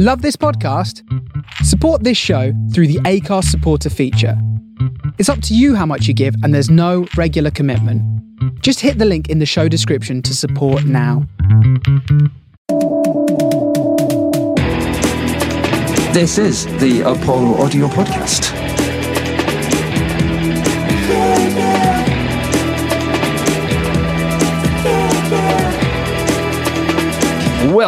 Love this podcast? Support this show through the Acast supporter feature. It's up to you how much you give, and there's no regular commitment. Just hit the link in the show description to support now. This is the Apollo Audio Podcast.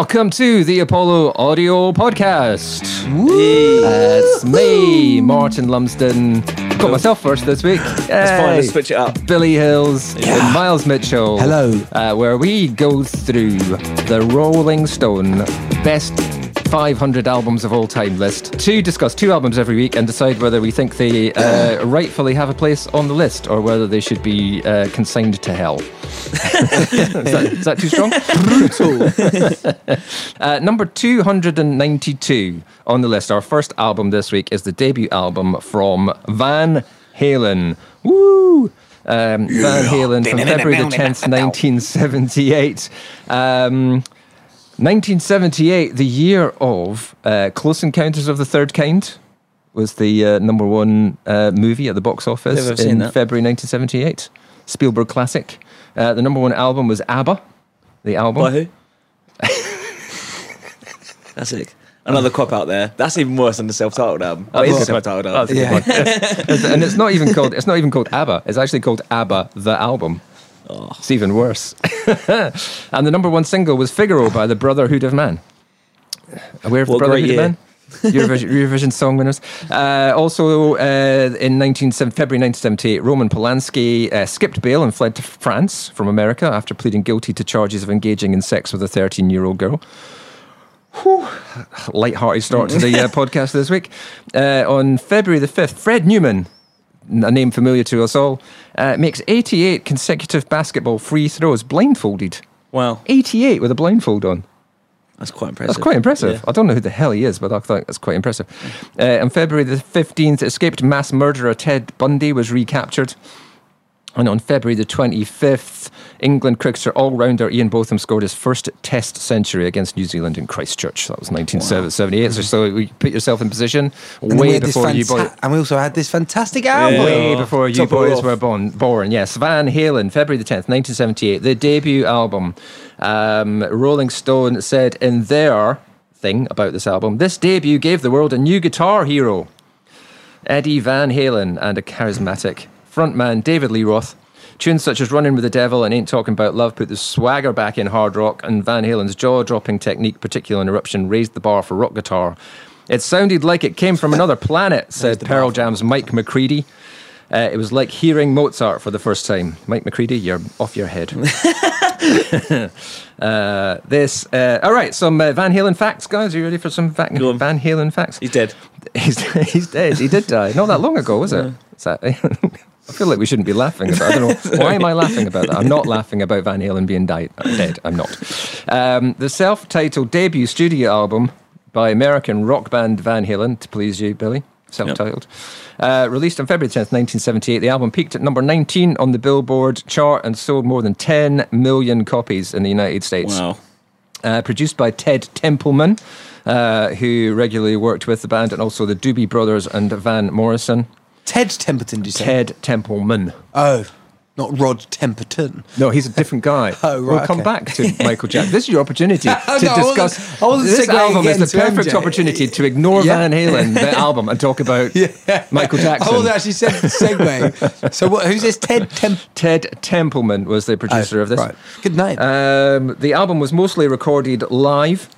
Welcome to the Apollo Audio Podcast. It's me, Martin Lumsden. Got myself first this week. It's fine, let's switch it up. Billy Hills and Miles Mitchell. Hello. Uh, where we go through the Rolling Stone best 500 albums of all time list to discuss two albums every week and decide whether we think they uh, rightfully have a place on the list or whether they should be uh, consigned to hell. is, that, is that too strong? Brutal. Uh, number 292 on the list, our first album this week is the debut album from Van Halen. Woo! Um, Van Halen from February the 10th, 1978. Um, 1978, the year of uh, Close Encounters of the Third Kind, was the uh, number one uh, movie at the box office in. February 1978. Spielberg classic. Uh, the number one album was ABBA, the album. By who? Classic. Another cop out there. That's even worse than the self-titled album. Oh, it is self-titled album. That's a and it's not even called. It's not even called ABBA. It's actually called ABBA the album. Oh. It's even worse. and the number one single was Figaro by the Brotherhood of Man. Aware of the What great Brotherhood of. Man? Eurovision, Eurovision song winners. Uh, also, uh, in 19, February 1978, Roman Polanski uh, skipped bail and fled to France from America after pleading guilty to charges of engaging in sex with a 13 year old girl. Whew. Light-hearted start to the uh, podcast this week. Uh, on February the 5th, Fred Newman, a name familiar to us all, uh, makes 88 consecutive basketball free throws blindfolded. Wow, 88 with a blindfold on. that's quite impressive. That's quite impressive. Yeah. I don't know who the hell he is, but I thought that's quite impressive. Uh, on February the 15th, escaped mass murderer Ted Bundy was recaptured. And on February the 25th, England cricketer all rounder Ian Botham scored his first Test century against New Zealand in Christchurch. That was 1978. So, so you put yourself in position And way before you fanta- boy- And we also had this fantastic album. way Oh, before you top boys off. were born. Born, yes. Van Halen, February the tenth, nineteen seventy-eight, the debut album. Um, Rolling Stone said in their thing about this album, this debut gave the world a new guitar hero, Eddie Van Halen, and a charismatic frontman, David Lee Roth. Tunes such as Running with the Devil and Ain't Talking About Love put the swagger back in hard rock, and Van Halen's jaw dropping technique, particularly on Eruption, raised the bar for rock guitar. It sounded like it came from another planet, said Pearl Jam's Mike McCready. Uh, it was like hearing Mozart for the first time. Mike McCready, you're off your head. uh, this, uh, all right, some uh, Van Halen facts, guys. Are you ready for some Van, Van Halen facts? He's dead. He's, he's dead. He did die. Not that long ago, was it? I feel like we shouldn't be laughing about. I don't know why am I laughing about that. I'm not laughing about Van Halen being died, dead. I'm not. Um, the self-titled debut studio album by American rock band Van Halen, to please you, Billy. Self-titled, uh, released on February 10th, 1978. The album peaked at number 19 on the Billboard chart and sold more than 10 million copies in the United States Wow. uh, produced by Ted Templeman, uh, who regularly worked with the band, and also the Doobie Brothers and Van Morrison. Ted Templeton, did you say? Ted Templeman. Oh, not Rod Temperton. No, he's a different guy. Oh, right, We'll come okay. back to Michael Jackson. This is your opportunity to No, discuss. I wasn't this album is the perfect MJ. opportunity to ignore Yeah. Van Halen, the album, and talk about Michael Jackson. I wasn't actually said segue. so what, who's this Ted Temp? Ted Templeman was the producer of this. Oh, Right. Good name. Um, the album was mostly recorded live.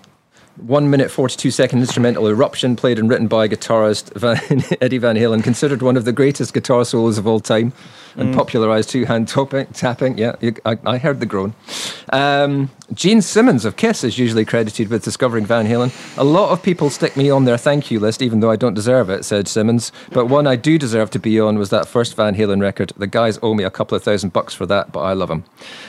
One minute, 42 second instrumental eruption played and written by guitarist Van, Eddie Van Halen, considered one of the greatest guitar solos of all time and popularized two hand tapping. tapping. Yeah, you, I, I heard the groan. Um, Gene Simmons of Kiss is usually credited with discovering Van Halen. A lot of people stick me on their thank you list, even though I don't deserve it, said Simmons. But one I do deserve to be on was that first Van Halen record. The guys owe me a couple of thousand bucks for that, but I love them.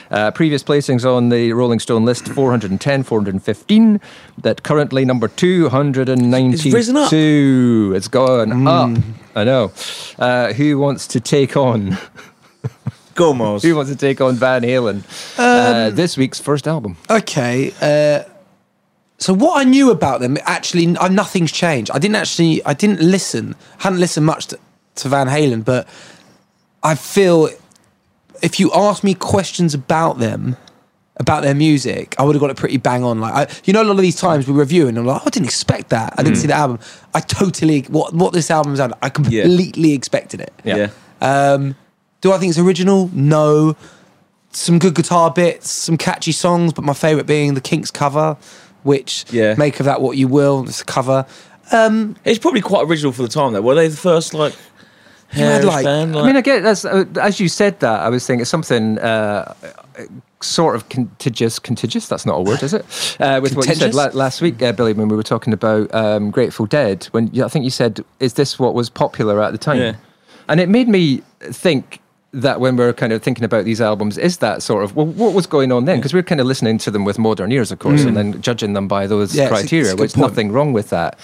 Uh, previous placings on the Rolling Stone list 410, 415. That currently number 292. It's risen up. It's gone up. I know. Uh, who wants to take on? Gomos. Who wants to take on Van Halen? uh, this week's first album. Okay. Uh, So what I knew about them actually, uh, nothing's changed. I didn't actually, I didn't listen, hadn't listened much to, to Van Halen, but I feel if you ask me questions about them, about their music, I would have got it pretty bang on. Like, I, you know, a lot of these times we review and I'm like, oh, I didn't expect that. I didn't see the album. I totally what what this album's done. I completely expected it. Yeah. Yeah. Um, do I think it's original? No. Some good guitar bits, some catchy songs, but my favourite being the Kinks cover, which Yeah. make of that what you will. It's a cover. Um, It's probably quite original for the time, though. Were they the first like? You had, hairish like- I mean, I get that's uh, as you said that. I was thinking it's something uh, sort of contiguous. Contiguous. That's not a word, is it? Uh, with what you said la- last week, uh, Billy, when we were talking about um, Grateful Dead. When yeah, I think you said, "Is this what was popular at the time?" Yeah. And it made me think that when we're kind of thinking about these albums, is that sort of well, what was going on then? Because we're kind of listening to them with modern ears, of course, and then judging them by those Mm. Yeah, it's a- criteria, it's a which point. nothing wrong with that.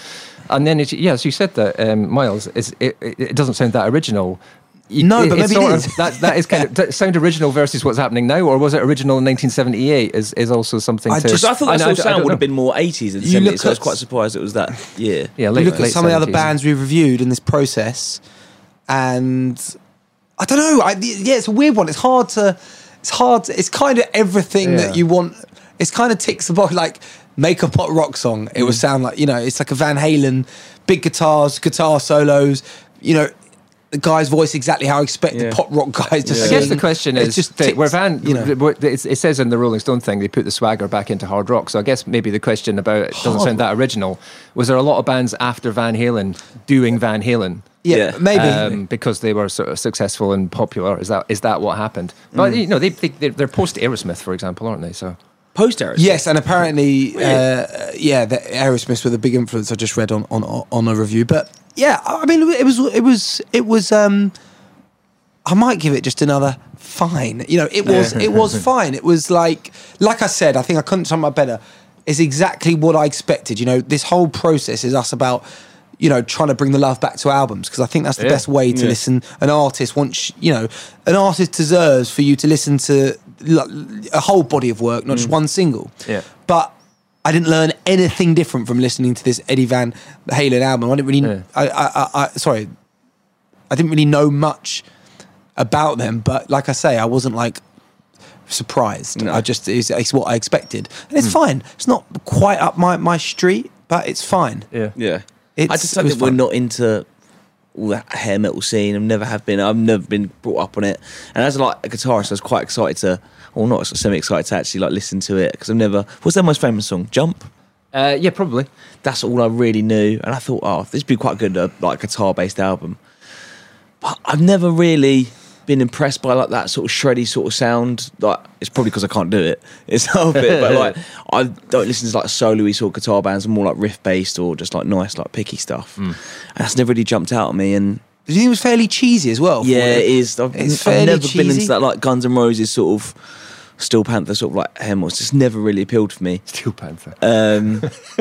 And then, it, yes, you said that, um, Miles. Is it, it, it doesn't sound that original. You- No, but maybe it sort is. of- that, that is kind of that sound original versus what's happening now, or was it original in 1978? Is is also something I to. just- I thought that know- sort of I sound would have been more 80s than 70s, look so I was quite surprised it was that year. Yeah, you look at late some of the other bands we've reviewed in this process, and I don't know. I, yeah, it's a weird one. It's hard to. It's hard. To, it's kind of everything Yeah. that you want. It's kind of ticks the box. Like make a pop rock song. It Mm. would sound like you know. It's like a Van Halen, big guitars, guitar solos. You know. The guy's voice exactly how I expect the Yeah. pop rock guys to Yeah. I guess the question It is, just that ticks, where Van, you know, it says in the Rolling Stone thing, they put the swagger back into hard rock. So I guess maybe the question about it doesn't Hard sound that original. Was there a lot of bands after Van Halen doing Van Halen? yeah, Yeah. maybe. um, because they were sort of successful and popular. Is that is that what happened? But you know, they, they they're, they're post Aerosmith, for example, aren't they? So Post Aerosmith. Yes, and apparently, uh, yeah, the Aerosmith were the big influence. I just read on on on a review, but yeah, I mean, it was it was it was. um I might give it just another fine. You know, it was it was fine. It was like like I said. I think I couldn't sum up better. It's exactly what I expected. You know, this whole process is us about. You know, trying to bring the love back to albums because I think that's the Yeah. best way to Yeah. listen. An artist wants, you know, an artist deserves for you to listen to l- a whole body of work, not just mm. one single. Yeah. But I didn't learn anything different from listening to this Eddie Van Halen album. I didn't really. Yeah. I, I, I, I sorry, I didn't really know much about them. But like I say, I wasn't like surprised. No. I just it's, it's what I expected, and it's mm. fine. It's not quite up my my street, but it's fine. yeah, Yeah. It's- I just it don't think we're not into all that hair metal scene. I've never have been. I've never been brought up on it. And as like a guitarist, I was quite excited to, or not semi excited to actually like listen to it because I've never. What's their most famous song? Jump. uh, yeah, probably. That's all I really knew, and I thought, oh, this would be quite good, uh, like guitar based album. But I've never really been impressed by like that sort of shreddy sort of sound. Like it's probably because I can't do it. It's half it, but like I don't listen to like solo-y sort of guitar bands. More like riff based or just like nice, like picky stuff. And that's never really jumped out at me. And Do you think it was fairly cheesy as well? yeah, it is. I've, It's I've never been into that like Guns N' Roses sort of Steel Panther sort of like hem. It's just never really appealed for me. Steel Panther. Um,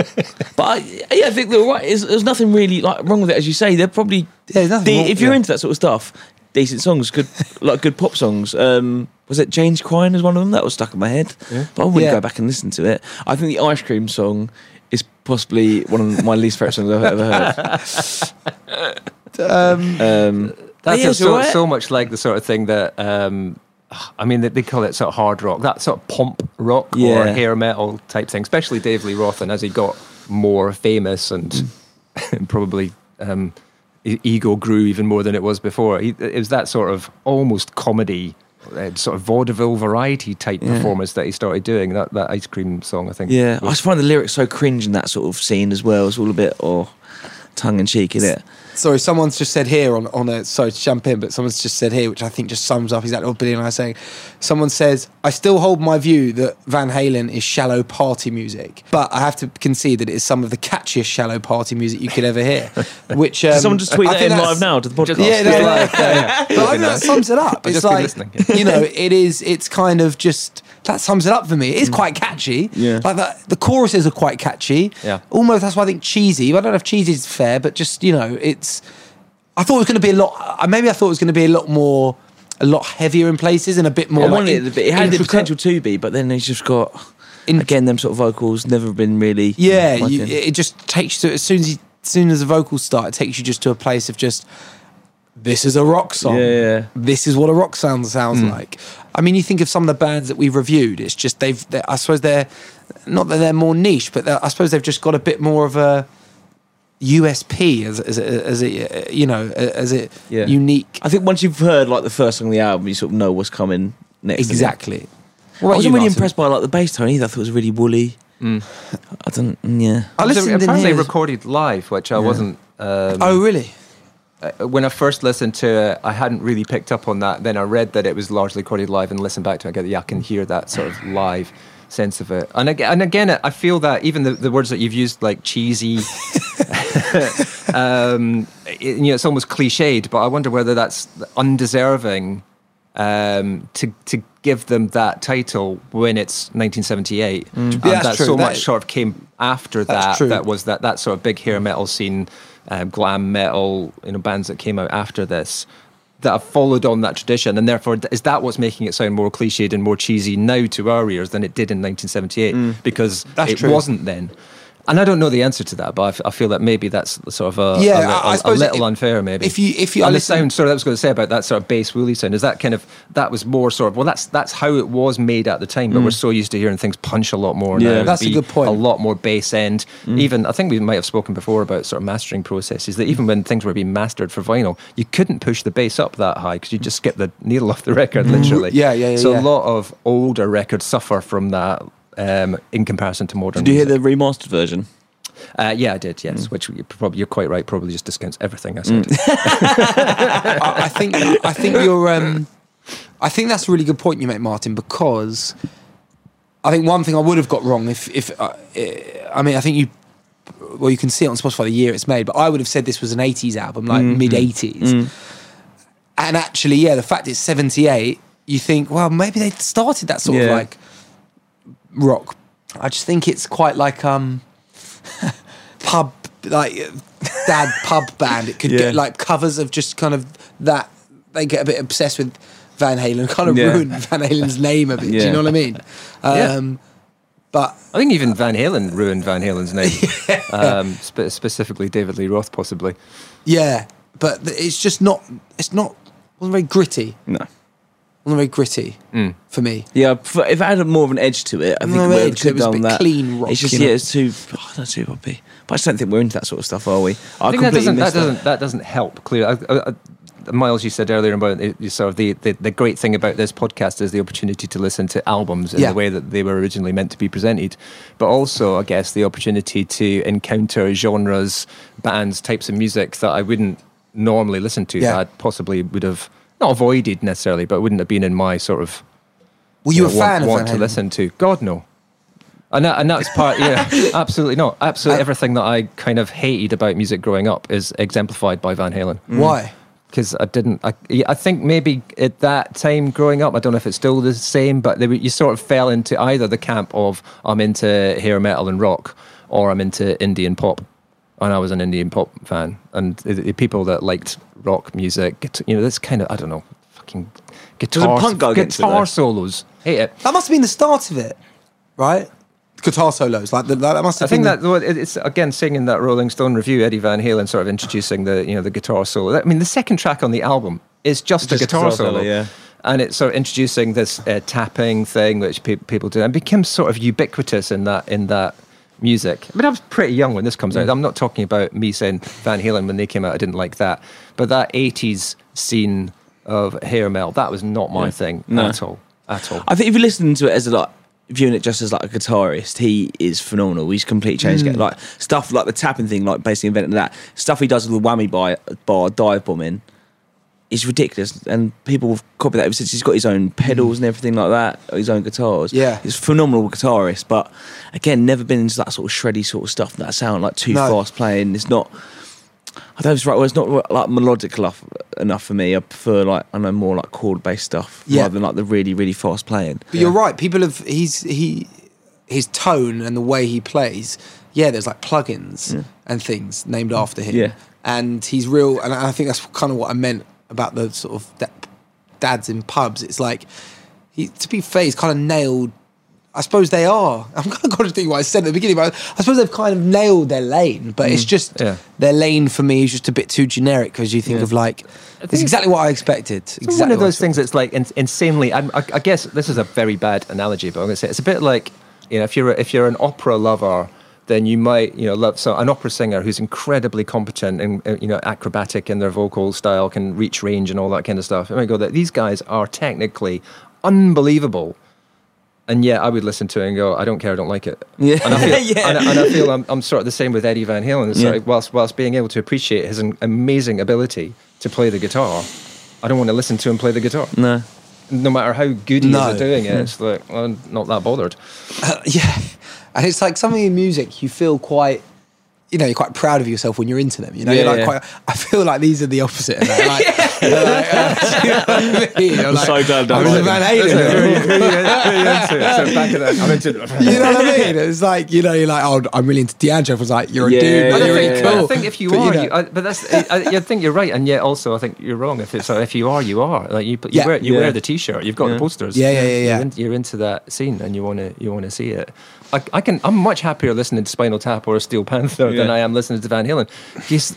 but I, yeah, I think they're right. There's, there's nothing really like wrong with it, as you say. They're probably Yeah, nothing the- wrong- if you're yeah. into that sort of stuff, decent songs, good like good pop songs. Um, was it Jamie's Crying as one of them? That was stuck in my head, but I wouldn't Yeah. go back and listen to it. I think the Ice Cream song is possibly one of my least favorite songs I've ever heard. Um, Um, That's yeah, so, so much like the sort of thing that um, I mean, they, they call it sort of hard rock, that sort of pomp rock or hair metal type thing. Especially Dave Lee Roth, and as he got more famous and, and probably um, ego grew even more than it was before. He, it was that sort of almost comedy. Uh, sort of vaudeville variety type Yeah. performance that he started doing that that ice cream song I think yeah, I just find the lyrics so cringe in that sort of scene as well. It's all a bit or tongue in cheek, isn't it? Sorry, someone's just said here on on a sorry to jump in, but someone's just said here, which I think just sums up exactly what Billy and I are saying. Someone says, I still hold my view that Van Halen is shallow party music, but I have to concede that it is some of the catchiest shallow party music you could ever hear. Which um, someone just tweet I that in live now to the podcast? Yeah, no, no, okay. but I think that sums it up. It's like you know, it is. It's kind of just that sums it up for me. It is quite catchy. Yeah. like the, the choruses are quite catchy. Yeah. almost that's why I think cheesy. I don't know if cheesy is fair, but just you know, it's. I thought it was going to be a lot. uh, Maybe I thought it was going to be a lot more, a lot heavier in places and a bit more. I like, wanted it, it had the potential to be, but then he's just got. in, Again, them sort of vocals never been really. yeah, you, it just takes you to as soon as you, as soon as the vocals start, it takes you just to a place of just this is a rock song. Yeah, yeah. This is what a rock sound sounds like. I mean, you think of some of the bands that we've reviewed. It's just they've. I suppose they're not that they're more niche, but I suppose they've just got a bit more of a USP as as as it you know as it Yeah. unique. I think once you've heard like the first song of the album, you sort of know what's coming next. doesn't? Exactly. I wasn't really impressed by like the bass tone either. I thought it was really woolly. I don't. mm, Yeah. I listened in apparently recorded live, which I wasn't. Um, Oh, really? uh, when I first listened to it, I hadn't really picked up on that. Then I read that it was largely recorded live and listened back to it. I get, yeah, I can hear that sort of live sense of it. And again, and again I feel that even the, the words that you've used, like cheesy, um, it, you know, it's almost cliched, but I wonder whether that's undeserving um, to to give them that title when it's 1978, and Yeah, that's that true. so That- much sort of came after that. true. That was that that sort of big hair metal scene, um, glam metal, you know, bands that came out after this that have followed on that tradition, and therefore is that what's making it sound more cliched and more cheesy now to our ears than it did in 1978 because Mm. That's it true. wasn't then. And I don't know the answer to that, but I f- I, feel that maybe that's sort of a, Yeah, a, a- a little if- unfair. Maybe if you- if you- and the listen- sound. Sorry, I was going to say about that sort of bass woolly sound. Is that kind of that was more sort of well, that's that's how it was made at the time. But we're mm. so used to hearing things punch a lot more. Yeah. now, That's a good point. A lot more bass end. Mm. Even I think we might have spoken before about sort of mastering processes. That even when things were being mastered for vinyl, you couldn't push the bass up that high because you just skip the needle off the record, mm. literally. Yeah, yeah, yeah, So yeah. a lot of older records suffer from that. Um, in comparison to modern, Did you hear music. the remastered version? Uh, yeah, I did. Yes, which you probably you're quite right. Probably just discounts everything I said. I, I think I think you're um, I think that's a really good point you make, Martin, because I think one thing I would have got wrong if if uh, eh, I mean I think you well you can see it on Spotify the year it's made, but I would have said this was an '80s album, like mid '80s, and actually, yeah, the fact it's '78, you think, well, maybe they started that sort of like rock. I just think it's quite like um pub like dad pub band. It could Yeah. get like covers of just kind of that. They get a bit obsessed with Van Halen, kind of Yeah. ruin Van Halen's name a bit. Do you know what I mean? Yeah. Um, But I think even Van Halen ruined Van Halen's name. um, spe- specifically, David Lee Roth, possibly. yeah, but it's just not. It's not. wasn't very gritty. No. Wasn't very gritty Mm. for me. Yeah, if if it had more of an edge to it, I think More we edge, could it was a have done bit that. clean rock, It's just you know? yeah, it's too. Oh, that's too poppy. But I just don't think we're into that sort of stuff, are we? I, I think that doesn't that missed doesn't that doesn't help. Clear, I, I, I, Miles, you said earlier about it, you sort of the, the the great thing about this podcast is the opportunity to listen to albums in Yeah. the way that they were originally meant to be presented, but also I guess the opportunity to encounter genres, bands, types of music that I wouldn't normally listen to. Yeah. That I possibly would have not avoided necessarily, but wouldn't have been in my sort of Were you a know, want, fan of want to Halen? listen to. God no. And, that, and that's part, yeah, absolutely not. Absolutely Uh, everything that I kind of hated about music growing up is exemplified by Van Halen. Why? Because I didn't, I, I think maybe at that time growing up, I don't know if it's still the same, but were- you sort of fell into either the camp of I'm into hair metal and rock, or I'm into indie pop. And I was an indie pop fan. And the, the people that liked rock music, guit- you know, this kind of, I don't know, fucking guitar, punk go against it, guitar though? solos. Hate it. That must have been the start of it, right? Guitar solos, like the, that must Have I think that it's again saying in that Rolling Stone review, Eddie Van Halen sort of introducing the you know the guitar solo. I mean, the second track on the album is just, Just a guitar guitar solo, solo, yeah. and it's sort of introducing this uh, tapping thing which pe- people do and became sort of ubiquitous in that in that music. I mean, I was pretty young when this comes Mm. out. I'm not talking about me saying Van Halen when they came out. I didn't like that, but that '80s scene of hair metal that was not my thing No. at all. At all. I think if you listen to it as a like viewing it just as like a guitarist, he is phenomenal. He's completely changed it. Like stuff like the tapping thing, like basically inventing that stuff he does with the whammy bar, bar dive bombing is ridiculous, and people have copied that ever since. He's got his own pedals and everything like that, his own guitars. Yeah. he's a phenomenal guitarist, but again, never been into that sort of shreddy sort of stuff. That sound like too No. fast playing. It's not. I don't know if it's right. Well, it's not like melodic enough enough for me. I prefer like I know more like chord based stuff Yeah. rather than like the really really fast playing. But you're right. People have he's he his tone and the way he plays. Yeah, there's like plugins and things named after him. Yeah. and he's real. And I think that's kind of what I meant about the sort of da- dads in pubs. It's like he, to be fair, he's kind of nailed I suppose they are. I'm kind of going to contradict what I said at the beginning, but I suppose they've kind of nailed their lane. But it's just Mm. Yeah. their lane for me is just a bit too generic because you think Yeah. of like it's it's- exactly what I expected. It's exactly one of those things that's like insanely. I, I, I guess this is a very bad analogy, but I'm going to say it's a bit like you know if you're a, if you're an opera lover, then you might you know love so an opera singer who's incredibly competent and uh, you know acrobatic in their vocal style, can reach range and all that kind of stuff. And I go that these guys are technically unbelievable. And yet, I would listen to it and go, I don't care, I don't like it. Yeah. and I feel, Yeah. and, I- and I feel I'm, I'm sort of the same with Eddie Van Halen. It's Yeah. like, whilst whilst being able to appreciate his amazing ability to play the guitar, I don't want to listen to him play the guitar. No. No matter how good he No. is at doing it, it's like I'm not that bothered. yeah, and it's like something in music you feel quite. You know, you're quite proud of yourself when you're into them. You know, Yeah, you're like yeah. quite. I feel like these are the opposite of that. Like, they're like, uh, you know what I mean? I'm so glad I I'm into like Van Halen. so back that, I'm into it. You know what I mean? It's like you know, you're like, oh, I'm really into D'Angelo. I was like, you're a dude, yeah, but But I you're think, really cool. I think if you But, are, know, you, I, but that's I, I, I think you're right, and yet also I think you're wrong. If it's so, if you are, you are. Like you, you Yeah. wear you Yeah. wear the t-shirt, you've got Yeah. the posters. Yeah, yeah, yeah, yeah. You're, in, you're into that scene, and you want to you want to see it. I, I can. I'm much happier listening to Spinal Tap or Steel Panther than I am listening to Van Halen.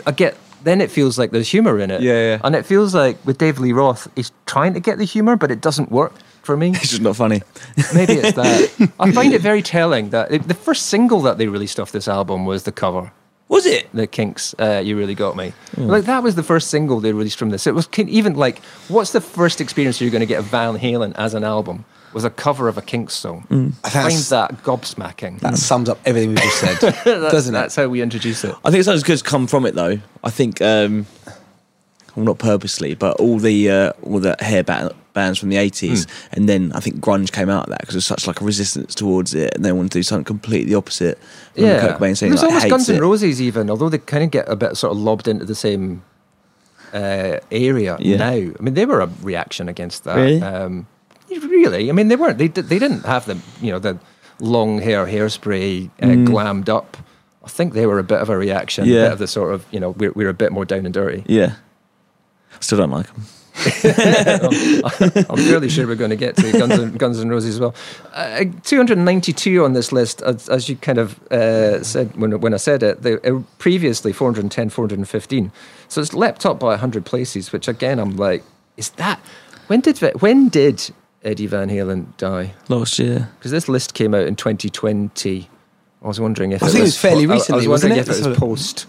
I get. Then it feels like there's humor in it. Yeah, yeah. And it feels like with Dave Lee Roth, he's trying to get the humor, but it doesn't work for me. It's just not funny. Maybe it's that. I find it very telling that it, the first single that they released off this album was the cover Was it? the Kinks, uh, "You Really Got Me." Like that was the first single they released from this. It was even like, what's the first experience you're going to get of Van Halen as an album? Was a cover of a Kinks song. I find that gobsmacking. that sums up everything we just said, That's- doesn't it? That's how we introduce it. I think something's good to come from it though. I think, um, well, not purposely, but all the uh, all the hair ba- bands from the eighties, and then I think grunge came out of that because there's such like a resistance towards it, and they want to do something completely opposite. from Yeah, Kurt Cobain saying there's like, almost Guns N' Roses even, although they kind of get a bit sort of lobbed into the same uh, area Yeah. now. I mean, they were a reaction against that. Really? Um, really, I mean, they weren't. They they didn't have the you know the long hair hairspray uh, glammed up. I think they were a bit of a reaction. A Mm. Bit of the sort of you know we're we're a bit more down and dirty. Yeah, still don't like them. I'm fairly sure we're going to get to Guns N' Guns N' Roses as well. Uh, 292 on this list, as, as you kind of uh, said when when I said it. They, uh, previously 410, 415. So it's leapt up by 100 places, which again I'm like, is that when did when did Eddie Van Halen die? Last year, Because this list came out in 2020. I was wondering if I it think it was fairly I- I, recently, was wondering wasn't it? if it was post.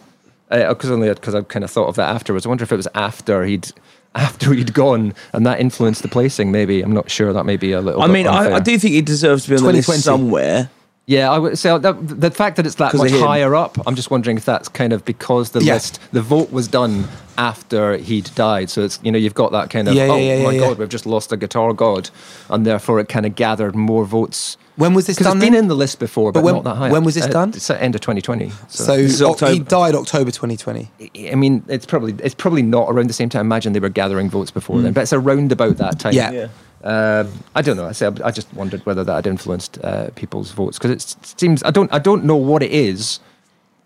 Uh, uh, because only uh, because I kind of thought of that afterwards. I wonder if it was after he'd after he'd gone and that influenced the placing. Maybe I'm not sure. That may be a little. I bit mean, I. I do think he deserves to be on the list somewhere. Yeah, I would say that, the fact that it's that much higher up. I'm just wondering if that's kind of because the Yeah. list, the vote was done after he'd died. So it's you know you've got that kind of Yeah, oh yeah, my god, we've just lost a guitar god, and therefore it kind of gathered more votes. When was this done? it's been in the list before, but, But when- not that high. when was this Uh, done? It's at end of 2020. so This is oh, he died October 2020. I mean, it's probably it's probably not around the same time. I imagine they were gathering votes before then, but it's around about that time. Yeah. Yeah. Um, I don't know. I say I just wondered whether that had influenced uh, people's votes because it seems I don't I don't know what it is.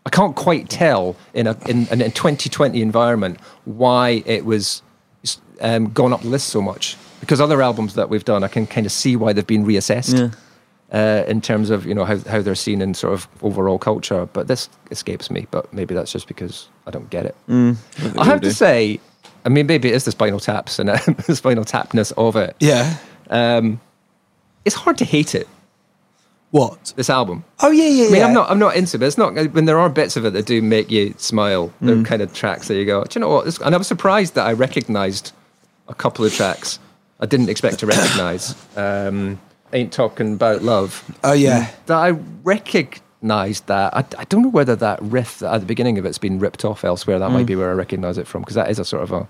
I can't quite tell in a in, in a 2020 environment why it was um, gone up the list so much. Because other albums that we've done, I can kind of see why they've been reassessed Yeah. Uh, in terms of you know how, how they're seen in sort of overall culture. But this escapes me. But maybe that's just because I don't get it. I have to say, I mean, maybe it is the spinal taps and the spinal tapness of it. Yeah. Um, it's hard to hate it. What? This album. Oh yeah, yeah, yeah. I mean, I'm not. I'm not into it. It's not when there are bits of it that do make you smile. They're kind of tracks that you go. Do you know what? This, and I was surprised that I recognised a couple of tracks I didn't expect to recognise. Um, Ain't talking about love. Oh yeah. That I recognised that. I, I don't know whether that riff at the beginning of it's been ripped off elsewhere. That might be where I recognise it from because that is a sort of a.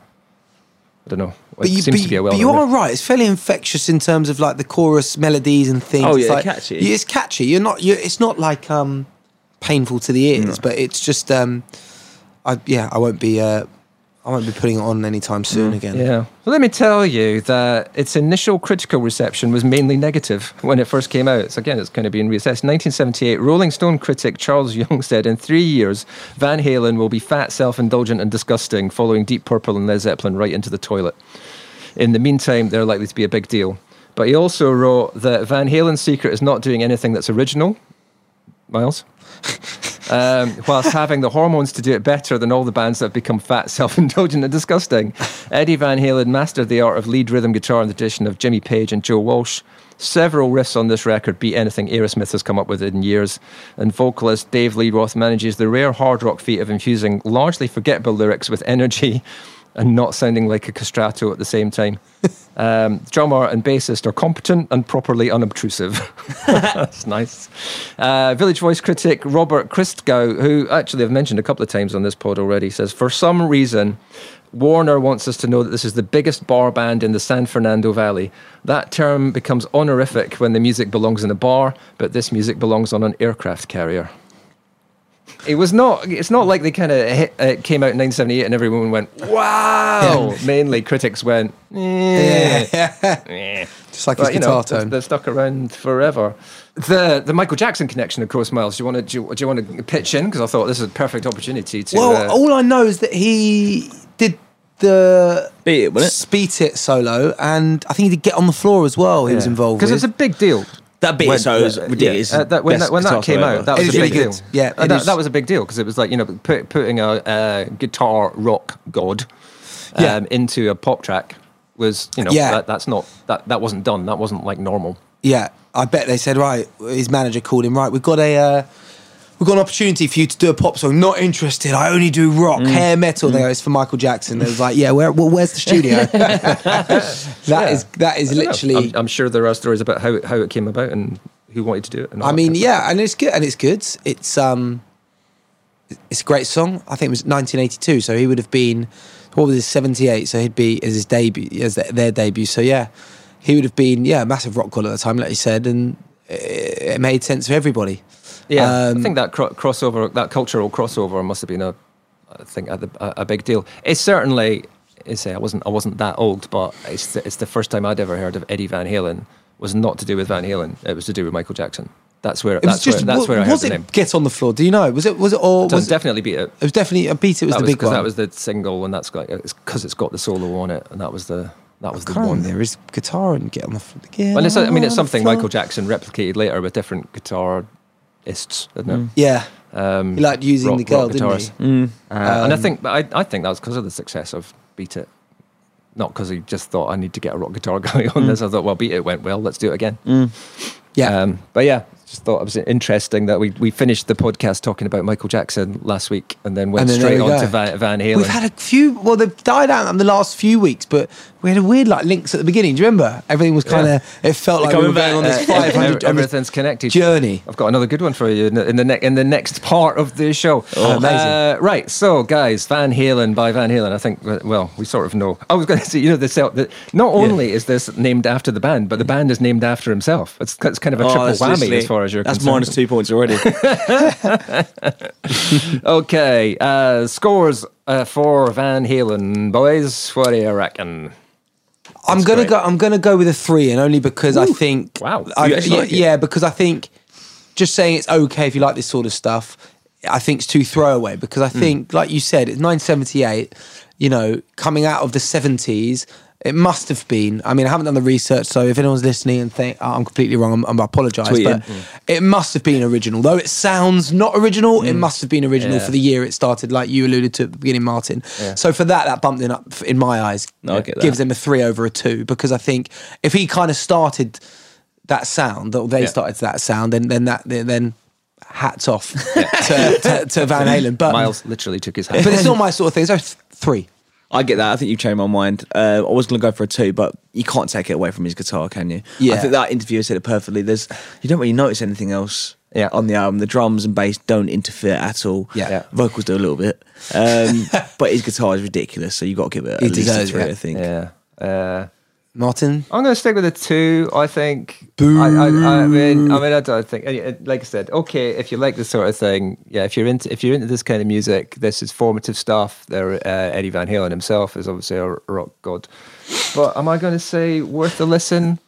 I don't know. But it you, seems but, to be a well. but you are right. It's fairly infectious in terms of like the chorus melodies and things. Oh, It's yeah, like, catchy. It's catchy. You're not. You're, it's not like um, painful to the ears, but it's just. Um, I yeah. I won't be. Uh, I won't be putting it on anytime soon mm, again. Yeah. Well, let me tell you that its initial critical reception was mainly negative when it first came out. So again, it's kind of being reassessed. 1978, Rolling Stone critic Charles Young said, "In three years, Van Halen will be fat, self-indulgent, and disgusting, following Deep Purple and Led Zeppelin right into the toilet. In the meantime, they're likely to be a big deal." But he also wrote that Van Halen's secret is not doing anything that's original. Miles. um, whilst having the hormones to do it better than all the bands that have become fat, self indulgent, and disgusting. Eddie Van Halen mastered the art of lead rhythm guitar in the tradition of Jimmy Page and Joe Walsh. Several riffs on this record beat anything Aerosmith has come up with in years, and vocalist Dave Lee Roth manages the rare hard rock feat of infusing largely forgettable lyrics with energy and not sounding like a castrato at the same time. Um, drummer and bassist are competent and properly unobtrusive. That's nice. Uh, Village Voice critic Robert Christgau, who actually I've mentioned a couple of times on this pod already, says for some reason Warner wants us to know that this is the biggest bar band in the San Fernando Valley. That term becomes honorific when the music belongs in a bar, but this music belongs on an aircraft carrier. It was not. It's not like they kind of uh, came out in 1978 and everyone went, "Wow!" Mainly critics went, eh, Yeah, eh. just like But, his you guitar know, tone. they're stuck around forever. The the Michael Jackson connection, of course, Miles. Do you want to do you, do you want to pitch in? Because I thought this is a perfect opportunity to. well, uh, all I know is that he did the Beat it, wasn't it? Beat It solo, and I think he did Get on the Floor as well. He was involved because with. it's a big deal. That bit When- so was ridiculous. yeah, uh, that, when that, when that came out, that was a really big good. deal. Yeah, that was a big deal because it was like you know put, putting a uh, guitar rock god um, Yeah. into a pop track was you know Yeah. that, that's not that that wasn't done. That wasn't like normal. Yeah, I bet they said right. His manager called him right. We've got a uh, we've got an opportunity for you to do a pop song. Not interested. I only do rock, Mm. hair metal. They go, it's for Michael Jackson. They was like, yeah, where? Well, where's the studio? That is that is literally. I'm, I'm sure there are stories about how it, how it came about and who wanted to do it. And I mean, yeah, and it's good, and it's good. It's um, it's a great song. I think it was 1982, so he would have been what was his 78, so he'd be as his debut, as their, their debut. So yeah, he would have been yeah, a massive rock god at the time, like you said, and it, it made sense for everybody. Yeah, Um, I think that cro- crossover, that cultural crossover, must have been a, I think a, a, a big deal. It's certainly, I say I wasn't I wasn't that old, but it's the, it's the first time I'd ever heard of Eddie Van Halen. Was not to do with Van Halen. It was to do with Michael Jackson. That's where It was that's just where that's where I heard was the it name. Get on the Floor? Do you know? Was it was it or was it, definitely beat it. it was definitely a beat. It was that the was big because one. that was the single, and that's got it's because it's got the solo on it, and that was the that was the one. there is guitar and Get on the Floor. Well, I mean, it's something. Michael Jackson replicated later with different guitarists, isn't it? Yeah, Um, he liked using rock- the girl, rock didn't he? Mm. Uh, and I Um, think, but I, I think that was because of the success of Beat It. Not because he just thought I need to get a rock guitar going on this. I thought, well, Beat It went well. Let's do it again. Yeah, Um, but yeah, just thought it was interesting that we, we finished the podcast talking about Michael Jackson last week and then went And then straight we on go. to Van, Van Halen. We've had a few. Well, they've died out in the last few weeks, but we had a weird like links at the beginning. Do you remember? Everything was kind of. It felt like we coming were going on this Uh, five hundred ev- everything's connected. journey. I've got another good one for you in the in the, ne- in the next part of the show. Oh, amazing. Uh, right, so guys, Van Halen by Van Halen. I think uh, well, we sort of know. I was going to say, you know, the, the not only is this named after the band, but the band is named after himself. It's, it's kind of a Oh, triple whammy as far as you're That's concerned. minus two points already. Okay, uh, scores uh, for Van Halen, boys. What do you reckon? I'm That's gonna great. go. I'm gonna go with a three, and only because I think. Wow. I, You yeah, like yeah, because I think just saying it's okay if you like this sort of stuff, I think it's too throwaway. Because I think, like you said, it's 1978. You know, coming out of the 70s, it must have been. I mean, I haven't done the research, so if anyone's listening and think oh, I'm completely wrong, I'm, I'm, I apologise. But in. Mm. it must have been original, though it sounds not original. It mm. must have been original Yeah. for the year it started, like you alluded to at the beginning, Martin. So for that, that bumped it up in my eyes. No. Gives them a three over a two because I think if he kind of started that sound, or they Yeah. started that sound, then then that then hats off to, to, to Van Halen. But Miles literally took his hat. but it's not my sort of thing. So th- three. I get that. I think you've changed my mind. Uh, I was going to go for a two, but you can't take it away from his guitar, can you? Yeah. I think that interviewer said it perfectly. There's you don't really notice anything else Yeah. on the album. The drums and bass don't interfere at all. Yeah. Yeah. Vocals do a little bit, um, but his guitar is ridiculous. So you have got to give it He at least a three. it. I think. yeah. Uh, Martin. I'm going to stick with a two. I think. I, I, I mean, I mean, I don't think. uh, Like I said, okay, if you like this sort of thing, yeah. If you're into, if you're into this kind of music, this is formative stuff. There, uh, Eddie Van Halen himself is obviously a rock god. But am I going to say worth a listen?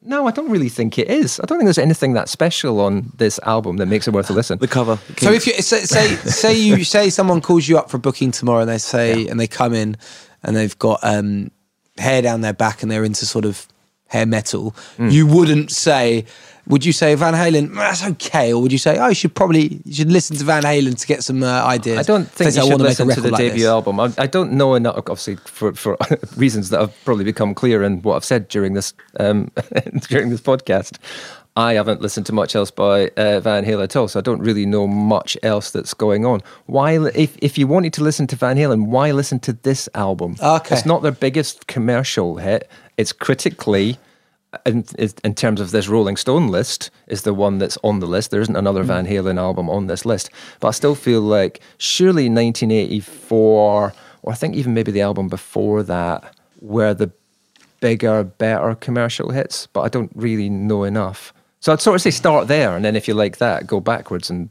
No, I don't really think it is. I don't think there's anything that special on this album that makes it worth a listen. The cover. So if you say say, say you say someone calls you up for booking tomorrow and they say and they come in and they've got um, hair down their back and they're into sort of hair metal, Hmm. you wouldn't say. Would you say Van Halen? "Mm, That's okay, or would you say, oh, you should probably you should listen to Van Halen to get some uh, ideas? I don't think you "I should wanna make a listen to the like debut this." album. I, I don't know enough, obviously, for, for reasons that have probably become clear in what I've said during this um, during this podcast. I haven't listened to much else by uh, Van Halen at all, so I don't really know much else that's going on. Why, if if you wanted to listen to Van Halen, why listen to this album? Okay. it's not their biggest commercial hit. It's critically in, in terms of this Rolling Stone list, is the one that's on the list. There isn't another Van Halen album on this list, but I still feel like surely 1984, or I think even maybe the album before that, were the bigger, better commercial hits. But I don't really know enough. So I'd sort of say start there, and then if you like that, go backwards and.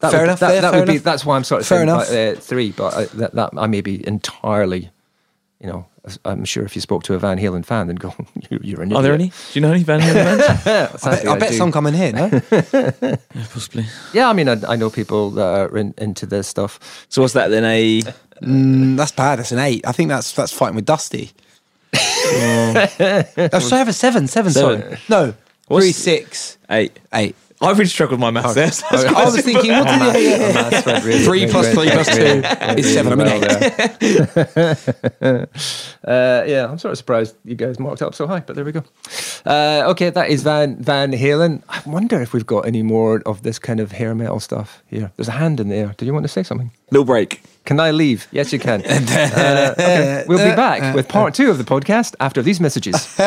That Fair would, enough, That, yeah, that fair would be. That's why I'm sort of Fair saying enough. uh, three. But I, that, that I may be entirely, you know, I'm sure if you spoke to a Van Halen fan, they'd go, "You- "You're an idiot." Are there any? Do you know any Van Halen bands? I bet, Sadly, I bet do. some come in here, no? yeah, possibly. Yeah, I mean, I, I know people that are in, into this stuff. So what's that then? A Mm, that's bad. That's an eight. I think that's that's fighting with Dusty. oh, sorry, I have a seven. Seven, Seven. sorry. No, What's- three, six, eight. eight. I really struggled with my maths there. so I was thinking, what did you really- Three went- three two really- is seven. I'm an well there. uh, yeah, I'm sort of surprised you guys marked up so high, but there we go. Uh, okay, that is Van Van Halen. I wonder if we've got any more of this kind of hair metal stuff here. There's a hand in the air. Did you want to say something? Little break. Can I leave? Yes, you can. Uh, okay. We'll be back with part two of the podcast after these messages.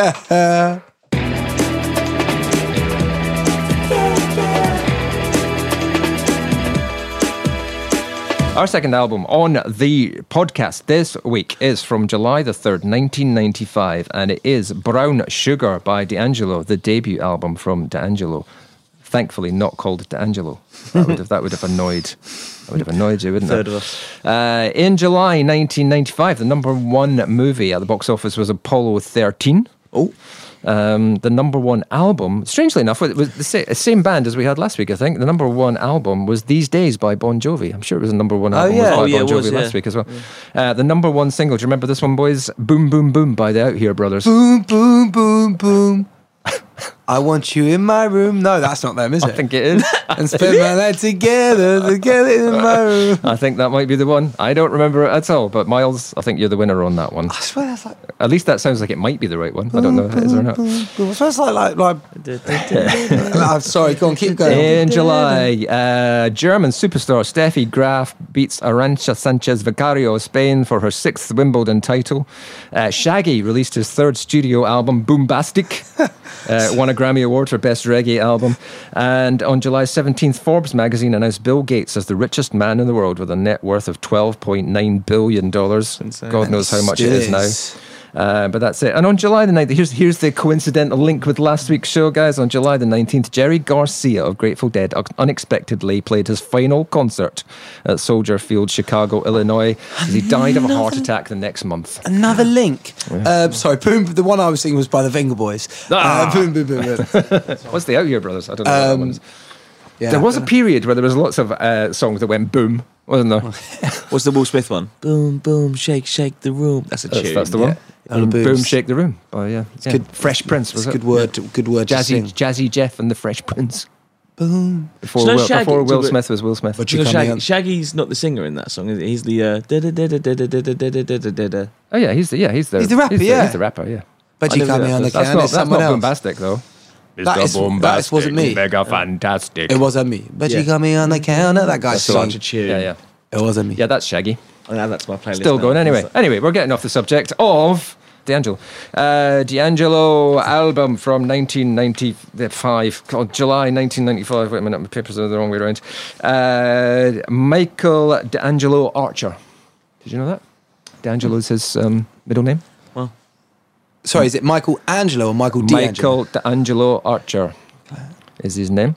Our second album on the podcast this week is from July the 3rd, 1995, and it is Brown Sugar by D'Angelo, the debut album from D'Angelo. Thankfully, not called D'Angelo. That would have, that would have annoyed. That would have annoyed you, wouldn't Third it? of us. Uh, in July 1995, the number one movie at the box office was Apollo 13. Oh, Um, the number one album, strangely enough, it was the sa- same band as we had last week, I think. The number one album was These Days by Bon Jovi. I'm sure it was the number one album yeah. was by Oh, yeah, Bon Jovi was, last week as well. Uh, the number one single, do you remember this one, boys? Boom, Boom, Boom by the Outhere Brothers. boom, boom, boom, boom. I want you in my room. No, that's not them, is it? I think it is. and spend my night together, together in my room. I think that might be the one. I don't remember it at all, but Miles, I think you're the winner on that one. I swear that's like. At least that sounds like it might be the right one. I don't know if it is or not. Boom, boom. I swear it's like like like. I'm sorry. Go on, keep going. In July, uh, German superstar Steffi Graf beats Arantxa Sanchez Vicario of Spain for her sixth Wimbledon title. Uh, Shaggy released his third studio album, Boombastic. Uh, won a Grammy Award for Best Reggae Album. And on July 17th, Forbes magazine announced Bill Gates as the richest man in the world with a net worth of $12.9 billion. God knows how much it is now. Yes. Uh, but that's it. And on July the 19th, here's, here's the coincidental link with last week's show, guys. On July the 19th, Jerry Garcia of Grateful Dead unexpectedly played his final concert at Soldier Field, Chicago, Illinois, because he died of a heart attack the next month. Another link. Uh, sorry, boom. The one I was thinking was by the Vengaboys. Ah. Uh, boom, boom, boom, boom. What's the Outhere Brothers? I don't know what that Um, one is. Yeah. There was a period where there was lots of uh, songs that went boom, wasn't there? what's the Will Smith one? Boom, boom, shake, shake the room. That's a That's, tune. that's the yeah. one. And boom, boobs. shake the room. Oh yeah, yeah. good. Fresh Prince was It's a it? good word. Good word. to Jazzy, sing. Jazzy Jeff and the Fresh Prince. Boom. Before, Do Will, Shaggy- before Will Smith was Will Smith. But You you know, Shaggy, on? Shaggy's not the singer in that song. is he? He's the uh, da da da da da da da da da da da da da. Oh yeah, he's the yeah he's the He's the rapper, he's yeah. he's the rapper, yeah. But I you never coming knew on the that. That's can. not It's that's someone not else. bombastic though. That is- that is- wasn't me. Mega fantastic. It wasn't me. But Yeah. you got me on the counter. That guy's That's song. such a tune. Yeah, yeah, It wasn't me. yeah. That's Shaggy. I'll add that to my playlist. Still now. going anyway. Anyway, we're getting off the subject of D'Angelo. Uh, D'Angelo album from 1995, called July 1995. Wait a minute, my papers are the wrong way around. Uh, Michael D'Angelo Archer. Did you know that? D'Angelo is his um, middle name. Well, sorry, is it Michael Angelo or Michael D'Angelo? Michael D'Angelo Archer is his name.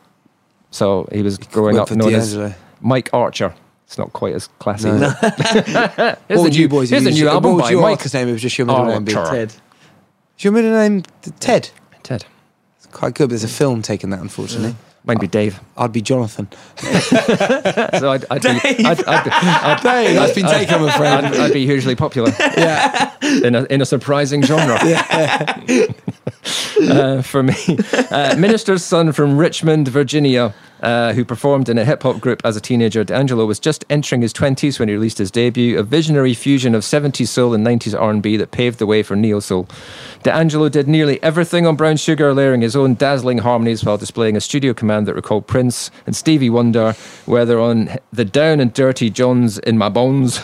So he was growing up known D'Angelo. as Mike Archer. It's not quite as classy. No. is it? Here's What the new, boys here's the use? new album What by your Mike artist's name? It was just your middle name. be? Ted. Is your middle name Ted? Ted. It's quite good, but there's a film taking that, unfortunately. Might be Dave. I'd be Jonathan. So I'd, I'd, be, I'd, I'd, be, I'd, Dave, that's been taken, I'm afraid. I'd, I'd be hugely popular yeah. in a, in a surprising genre. uh, for me. Uh, minister's son from Richmond, Virginia, uh, who performed in a hip hop group as a teenager. D'Angelo was just entering his 20s when he released his debut, a visionary fusion of 70s soul and 90s R&B that paved the way for neo soul. D'Angelo did nearly everything on Brown Sugar, layering his own dazzling harmonies while displaying a studio command that recalled Prince and Stevie Wonder, whether on the down and dirty Jones in My Bones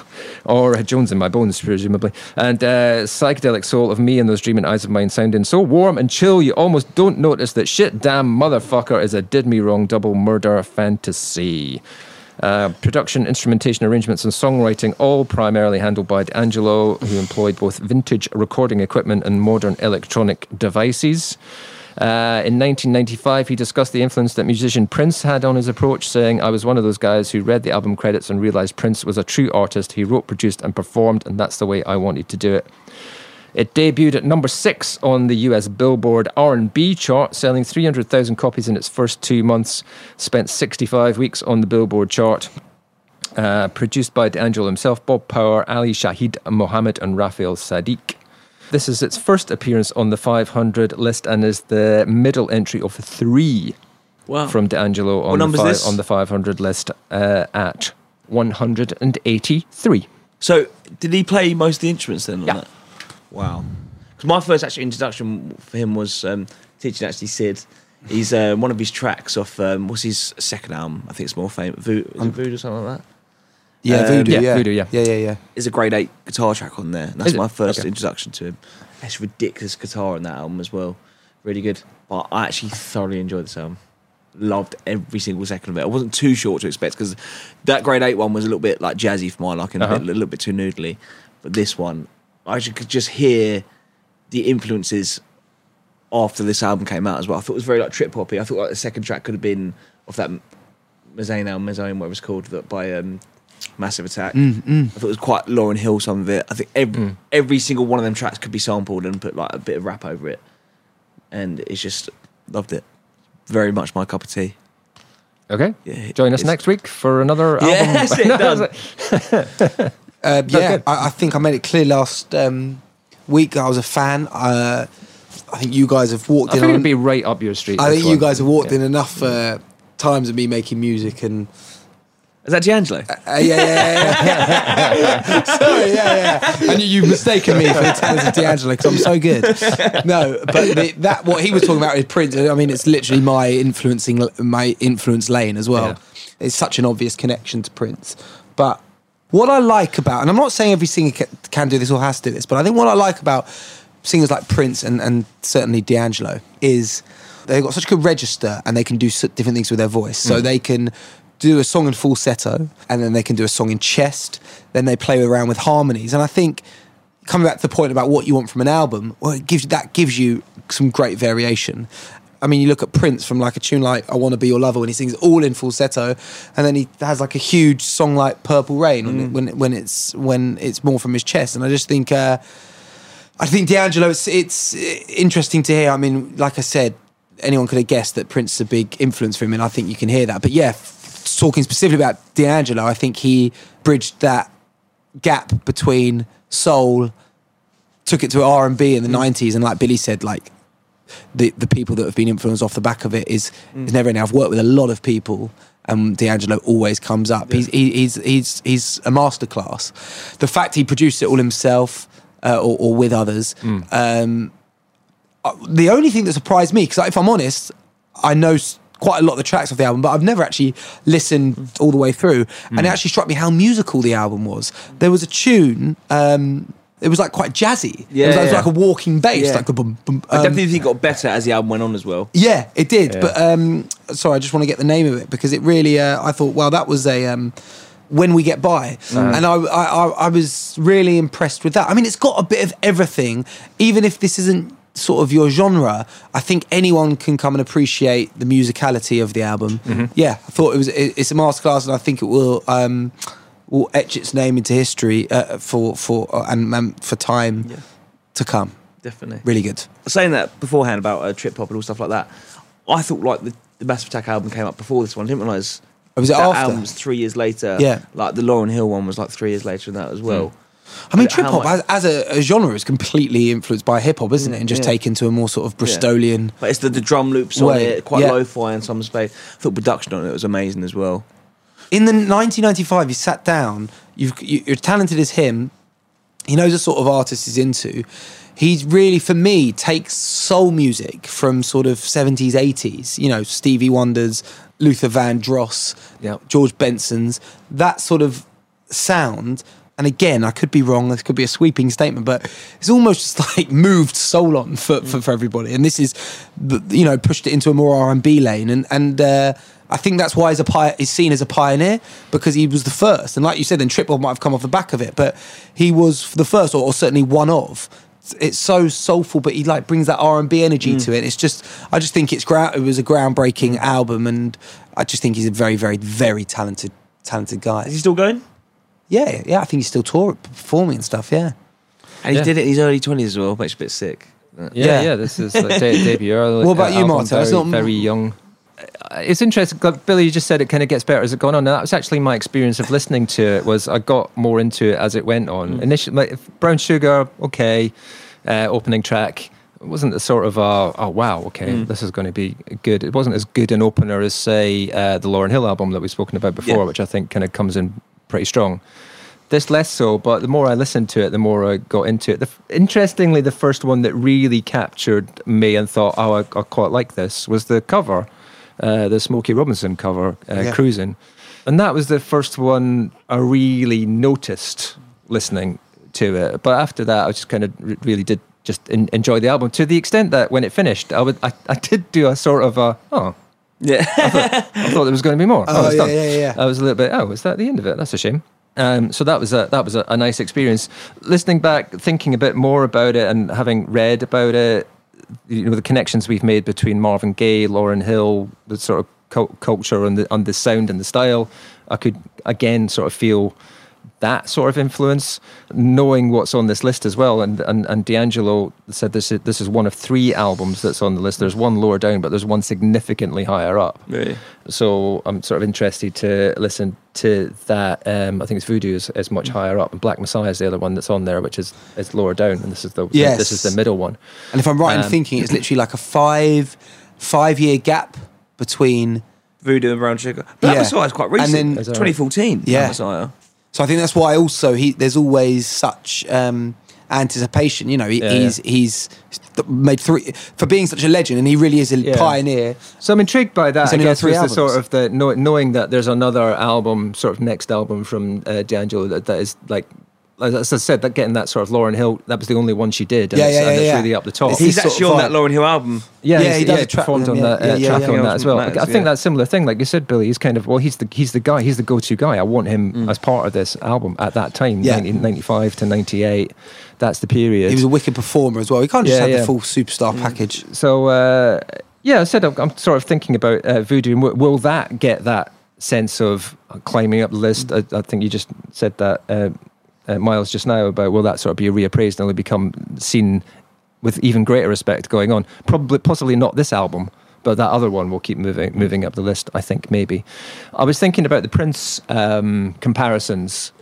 or Jones in My Bones, presumably, and uh, psychedelic soul of me and those dreaming eyes of mine sounding so warm and chill you almost don't notice that shit damn motherfucker is a did me wrong double murder fantasy. Uh, production, instrumentation, arrangements, and songwriting, all primarily handled by D'Angelo, who employed both vintage recording equipment and modern electronic devices. Uh, in 1995, he discussed the influence that musician Prince had on his approach, saying, I was one of those guys who read the album credits and realized Prince was a true artist. He wrote, produced, and performed, and that's the way I wanted to do it. It debuted at number six on the US Billboard R&B chart, selling 300,000 copies in its first two months. Spent 65 weeks on the Billboard chart. Uh, produced by D'Angelo himself, Bob Power, Ali Shaheed Muhammad, and Raphael Saadiq. This is its first appearance on the 500 list and is the middle entry of three Wow. from D'Angelo on, the, fi- on the 500 list uh, at 183. So, did he play most of the instruments then? On Yeah. That? Wow. Because my first actual introduction for him was um, teaching actually Sid. He's uh, one of his tracks off um, what's his second album? I think it's more famous. Vo- is it Voodoo or something like that? Yeah, Um, Voodoo. yeah, Yeah, Voodoo, yeah. yeah, yeah, yeah. There's a grade eight guitar track on there. And that's Is it? my first Okay. introduction to him. It's ridiculous guitar on that album as well. Really good. But I actually thoroughly enjoyed this album. Loved every single second of it. I wasn't too sure what to expect because that grade eight one was a little bit like jazzy for my liking, Uh-huh. a, bit, a little bit too noodly. But this one, I actually could just hear the influences after this album came out as well. I thought it was very like trip hoppy. I thought like the second track could have been off that Mazaine album, Mazaine, whatever it's called, that by um, Massive Attack. Mm, mm. I thought it was quite Lauryn Hill. Some of it. I think every mm. every single one of them tracks could be sampled and put like a bit of rap over it, and it's just loved it. Very much my cup of tea. Okay. Yeah, Join us next week for another album. Yes, it does. Uh, yeah. I, I think I made it clear last um, week. I was a fan. Uh, I think you guys have walked I in. think it'd be right up your street. I this think you one. guys have walked Yeah. in enough uh, times of me making music and Is that D'Angelo? uh, yeah, yeah, yeah, yeah. Sorry, yeah, yeah. And you, you've mistaken me for the talent of D'Angelo because I'm so good. No, but the, that what he was talking about is Prince. I mean, it's literally my influencing my influence lane as well. Yeah. It's such an obvious connection to Prince, but what I like about, and I'm not saying every singer ca- can do this or has to do this, but I think what I like about singers like Prince and, and certainly D'Angelo is they've got such a good register and they can do different things with their voice. So mm. they can do a song in falsetto and then they can do a song in chest. Then they play around with harmonies. And I think coming back to the point about what you want from an album, well, it gives that gives you some great variation. I mean, you look at Prince from like a tune like "I Want to Be Your Lover" when he sings all in falsetto, and then he has like a huge song like "Purple Rain" when, it, when when it's when it's more from his chest. And I just think, uh, I think D'Angelo, it's it's interesting to hear. I mean, like I said, anyone could have guessed that Prince is a big influence for him, and I think you can hear that. But yeah, f- talking specifically about D'Angelo, I think he bridged that gap between soul took it to R and B in the nineties, and like Billy said, like the the people that have been influenced off the back of it is is never ending. I've worked with a lot of people, and D'Angelo always comes up. He's he, he's he's he's a masterclass. The fact he produced it all himself uh, or, or with others. Um, uh, the only thing that surprised me, because if I'm honest, I know quite a lot of the tracks of the album, but I've never actually listened all the way through. And it actually struck me how musical the album was. There was a tune. Um, it was like quite jazzy. it Yeah, was, like, it was like a walking bass, Yeah. like the boom, boom. I um, definitely think it got better as the album went on as well. yeah, it did. Yeah. But um, sorry, I just want to get the name of it because it really. Uh, I thought, wow, that was a. Um, when we get by, and I, I, I, I was really impressed with that. I mean, it's got a bit of everything, even if this isn't sort of your genre. I think anyone can come and appreciate the musicality of the album. Yeah, I thought it was. It, it's a masterclass, and I think it will. Um, will etch its name into history uh, for for uh, and, and for time Yeah. to come. Definitely. Really good. saying that beforehand about uh, trip hop and all stuff like that, I thought like the, the Massive Attack album came up before this one. I didn't realise Oh, was it that after? album was three years later. Yeah. like the Lauryn Hill one was like three years later than that as well. I mean, trip hop as, as a, a genre is completely influenced by hip hop, isn't it? And just yeah. taken to a more sort of Bristolian. But it's the, the drum loops on Way, it, quite yeah. lo-fi in some space. I thought production on it was amazing as well. In the 1995, he sat down. You've, you, you're talented as him. He knows the sort of artist he's into. He's really, for me, takes soul music from sort of 70s, 80s. You know, Stevie Wonder's, Luther Vandross, Yep. George Benson's, that sort of sound. And again, I could be wrong. This could be a sweeping statement, but it's almost like moved soul on for, for, for everybody. And this is, you know, pushed it into a more R and B lane. And and uh, I think that's why he's a pi- he's seen as a pioneer because he was the first. And like you said, then trip hop might have come off the back of it, but he was the first, or, or certainly one of. It's so soulful, but he like brings that R and B energy to mm. it. It's just, I just think it's ground. It was a groundbreaking mm. album, and I just think he's a very, very, very talented, talented guy. Is he still going? Yeah, yeah, I think he's still touring, performing and stuff. Yeah, And Yeah. he did it in his early 20s as well. Makes you a bit sick. Yeah, Yeah. yeah, this is like de- debut. early- What about uh, you, album, Martin? It's Very, not- very young. It's interesting. Billy, you just said it kind of gets better as it gone on. And that was actually my experience of listening to it. Was I got more into it as it went on. Initially, like, Brown Sugar, okay, uh, opening track. It wasn't the sort of uh, oh wow okay this is going to be good. It wasn't as good an opener as say uh, the Lauryn Hill album that we've spoken about before, Yeah. which I think kind of comes in pretty strong. This less so, but the more I listened to it, the more I got into it. The, f- interestingly, the first one that really captured me and thought, "Oh, I, I quite like this," was the cover, uh, the Smokey Robinson cover, uh, Yeah. "Cruising," and that was the first one I really noticed listening to it. But after that, I just kind of re- really did just en- enjoy the album to the extent that when it finished, I would I, I did do a sort of a oh. Yeah. I thought there was going to be more. Oh, yeah, yeah, yeah. I was a little bit. Oh, is that the end of it? That's a shame. Um, so that was a that was a, a nice experience. Listening back, thinking a bit more about it, and having read about it, you know, the connections we've made between Marvin Gaye, Lauryn Hill, the sort of cult- culture and the and the sound and the style, I could again sort of feel that sort of influence, knowing what's on this list as well. And and, and D'Angelo said this is, this is one of three albums that's on the list. There's one lower down, but there's one significantly higher up. Really? So I'm sort of interested to listen to that. Um, I think it's Voodoo is, is much higher up, and Black Messiah is the other one that's on there, which is is lower down, and this is the Yes. this is the middle one. and if I'm right in Um, thinking, it's literally like a five five year gap between. Voodoo and Brown Sugar. Black Yeah. Messiah is quite And recent. then- 2014. Yeah. Black Messiah. So I think that's why also he there's always such um, anticipation. You know, he, Yeah, he's he's made three for being such a legend, and he really is a Yeah. pioneer. So I'm intrigued by that. I guess was the sort of the knowing that there's another album, sort of next album from uh, D'Angelo that, that is like. As I said, that getting that sort of Lauryn Hill, that was the only one she did, and, Yeah, it's, yeah, and yeah, it's yeah. really up the top. It's He's this sort actually of on that. Lauryn Hill album. Yeah, Yeah, he does yeah, a track performed on that yeah, uh, yeah, track yeah, on yeah. that as well. Matters, I think yeah. that's similar thing. Like you said, Billy, he's kind of well, he's the he's the guy, he's the go-to guy. I want him Mm. as part of this album at that time, Yeah. 1995 to 98. That's the period. He was a wicked performer as well. He can't just Yeah, have yeah. the full superstar package. so uh, yeah, I said I'm, I'm sort of thinking about uh, Voodoo. and Will, will that get that sense of climbing up the list? I, I think you just said that, uh, Miles, just now about will that sort of be reappraised and will become seen with even greater respect going on? Probably, possibly not this album. But that other one will keep moving, moving up the list. I think maybe. I was thinking about the Prince um, comparisons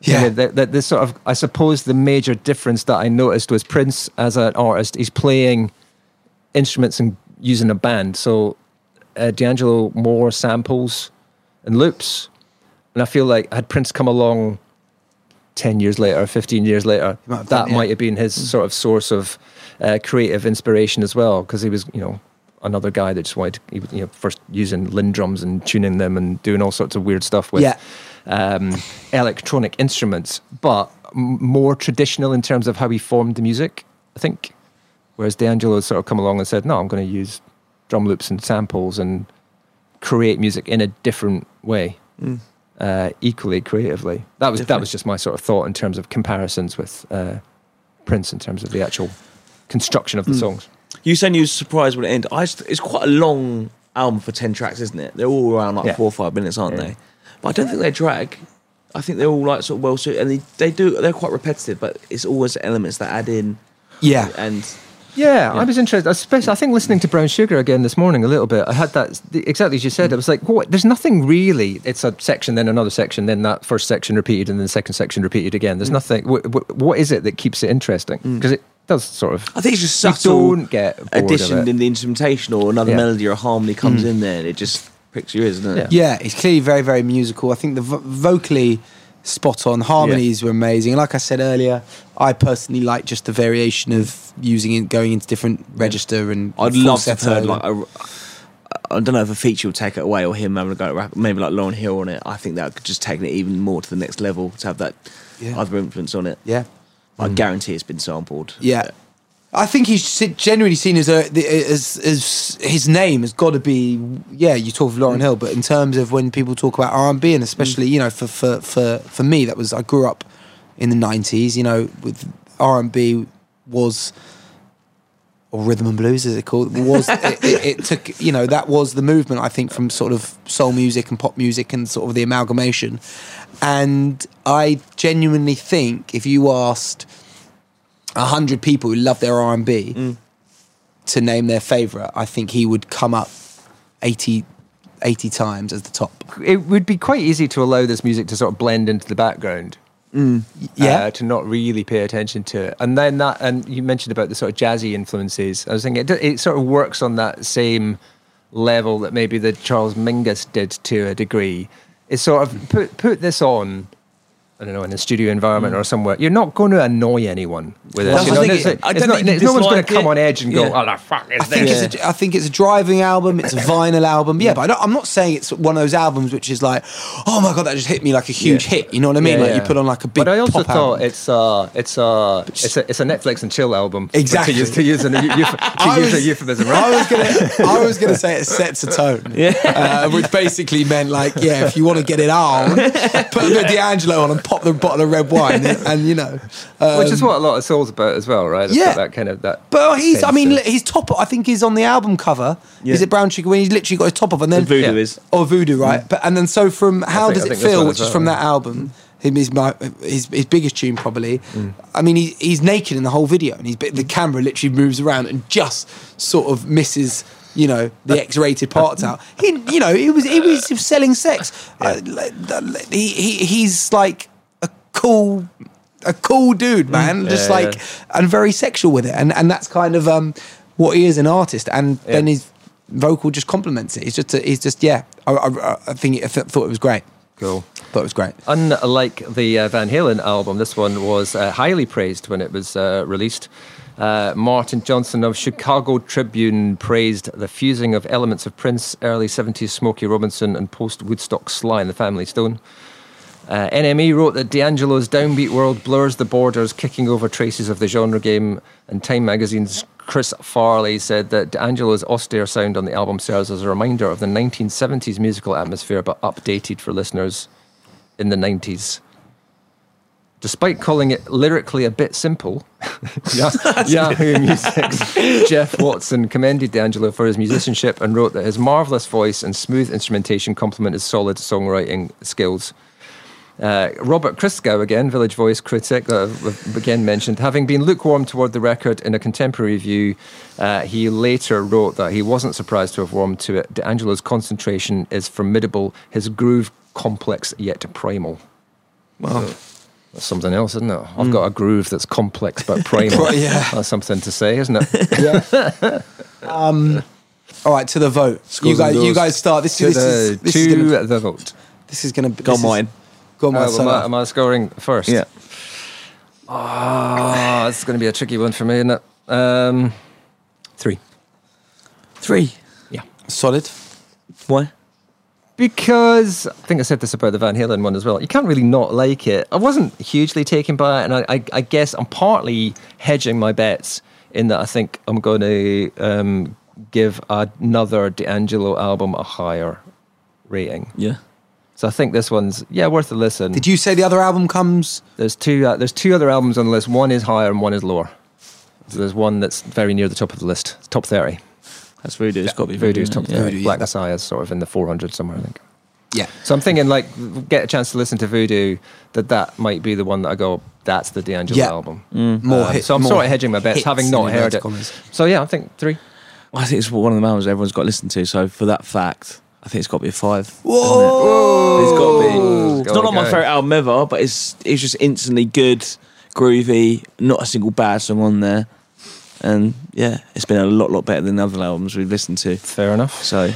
Yeah. the, the, the sort of, I suppose the major difference that I noticed was Prince as an artist, he's playing instruments and using a band. So uh, D'Angelo more samples and loops. And I feel like had Prince come along 10 years later, 15 years later, that done, yeah. might have been his sort of source of uh, creative inspiration as well. Because he was, you know, another guy that just wanted to, you know, first using Linn drums and tuning them and doing all sorts of weird stuff with Yeah. um, electronic instruments, but m- more traditional in terms of how he formed the music, I think. Whereas D'Angelo has sort of come along and said, no, I'm going to use drum loops and samples and create music in a different way, uh, equally creatively. That was that was just my sort of thought in terms of comparisons with uh, Prince in terms of the actual construction of the songs. You saying you were surprised when it ended. I just, it's quite a long album for 10 tracks, isn't it? They're all around like Yeah. four or five minutes, aren't Yeah. they? But I don't think they drag. I think they're all like sort of well suited. And they, they do, they're quite repetitive, but it's always elements that add in. Yeah. And Yeah, I was interested. Especially, I think listening to Brown Sugar again this morning a little bit. I had that exactly as you said. Mm. It was like, what? There's nothing really. It's a section, then another section, then that first section repeated, and then the second section repeated again. There's mm. nothing. What, what is it that keeps it interesting? Mm. Because it does sort of. I think it's just You subtle don't get bored of addition it. in the instrumentation or another Yeah. melody or a harmony comes in there and it just pricks your ears, doesn't it? Yeah. Yeah, it's clearly very, very musical. I think the vo- vocally spot on. Harmonies were amazing. Like I said earlier, I personally like just the variation of using it, going into different register and. I'd love to have heard like a. I don't know if a feature will take it away or him having a go at rap, maybe like Lauryn Hill on it. I think that could just take it even more to the next level to have that Yeah. other influence on it. Yeah. I mm. guarantee it's been sampled. Yeah. I think he's generally seen as a as as his name has got to be yeah. You talk of Lauryn mm. Hill, but in terms of when people talk about R and B, and especially mm. you know for for for for me, that was I grew up in the nineties. You know, with R and B was or rhythm and blues as it called was it, it, it took you know that was the movement I think from sort of soul music and pop music and sort of the amalgamation, and I genuinely think if you asked hundred people who love their R and B to name their favorite, I think he would come up 80, 80 times as the top. it would be quite easy to allow this music to sort of blend into the background. Yeah, uh, to not really pay attention to it. And then that, and you mentioned about the sort of jazzy influences. I was thinking it, it sort of works on that same level that maybe the Charles Mingus did to a degree. It's sort of put put this on. I don't know in a studio environment or somewhere. You're not going to annoy anyone with Well, this. You I know, think it's, it- I it's don't not, think no one's going to come it. on edge and go, Yeah. "Oh, the fuck is I think this?" it's a, I think it's a driving album. It's a vinyl album. Yeah, but I don't, I'm not saying it's one of those albums which is like, oh my god, that just hit me like a huge Yeah. hit. You know what I mean? Yeah, like you put on like a big. But I also pop thought album. it's uh it's uh it's a it's a Netflix and chill album. Exactly. To use to use, an, euph- to I use a was- euphemism, I right? was gonna, I was gonna say it sets a tone, yeah, uh, which basically meant like, yeah, if you want to get it on, put a bit of D'Angelo on and pop the bottle of red wine, and, and, you know, um, Which is um, what a lot of soul's about as well, right? It's Yeah. that kind of that. But he's, I mean, of- his top, I think he's on the album cover. Yeah. Is it Brown Sugar when he's literally got his top off and then The voodoo Yeah. is. or Voodoo, right? Mm. But and then so from How think- Does It Feel, which as is from that album, him my his his biggest tune probably. Mm. I mean, he, he's naked in the whole video, and he's the mm. camera literally moves around and just sort of misses. You know the uh, X-rated uh, parts out. He, you know, he was he was selling sex. Uh, he, he he's like a cool a cool dude, man. just like yeah. and very sexual with it, and and that's kind of um what he is an artist, and then Yeah. his vocal just complements it. He's just he's just yeah. I, I, I think I th- thought it was great. Cool. Thought it was great. Unlike the uh, Van Halen album, this one was uh, highly praised when it was uh, released. Uh, Martin Johnson of Chicago Tribune praised the fusing of elements of Prince, early 70s Smokey Robinson, and post Woodstock Sly and the Family Stone. Uh, NME wrote that D'Angelo's downbeat world blurs the borders, kicking over traces of the genre game. And Time magazine's Chris Farley said that D'Angelo's austere sound on the album serves as a reminder of the 1970s musical atmosphere, but updated for listeners in the 90s. Despite calling it lyrically a bit simple, Yahoo Music's Jeff Watson commended D'Angelo for his musicianship and wrote that his marvelous voice and smooth instrumentation complement his solid songwriting skills. Uh, Robert Christgau, again, Village Voice critic, uh, again mentioned, having been lukewarm toward the record in a contemporary view, uh, he later wrote that he wasn't surprised to have warmed to it. D'Angelo's concentration is formidable, his groove complex yet primal. Wow. That's something else, isn't it? I've got a groove that's complex but primal. Yeah. That's something to say, isn't it? Yeah. All right, to the vote. Scores you guys, you guys start. This, to this the, is this to is gonna the vote. this is gonna be Go this is- mine. Go on, Uh, mine. am, I, am I scoring first? Yeah. Ah, it's going to be a tricky one for me, isn't it? Um, three. Three. Yeah. solid. Why? Because I think I said this about the Van Halen one as well. You can't really not like it. I wasn't hugely taken by it, and I, I, I guess I'm partly hedging my bets in that I think I'm going to um, give another D'Angelo album a higher rating. Yeah. So I think this one's yeah worth a listen. Did you say the other album comes? There's two. Uh, there's two other albums on the list. One is higher and one is lower. So there's one that's very near the top of the list, top thirty. That's voodoo. It's got to be Voodoo's voodoo. top yeah. 30. Voodoo, yeah. Black Messiah's sort of in the 400 somewhere, I think. Yeah. So I'm thinking, like, get a chance to listen to Voodoo, that that might be the one that I go, that's the D'Angelo Yeah. album. More Um, hit, so I'm sort of hedging my bets, having not heard it. commas. So yeah, I think three. I think it's one of the albums everyone's got to listen to. So for that fact, I think it's got to be a five. Whoa! It's got to be. It's Go, not on my go. favorite album ever, but it's it's just instantly good, groovy. Not a single bad song on there, and yeah, it's been a lot lot better than the other albums we've listened to. Fair enough. So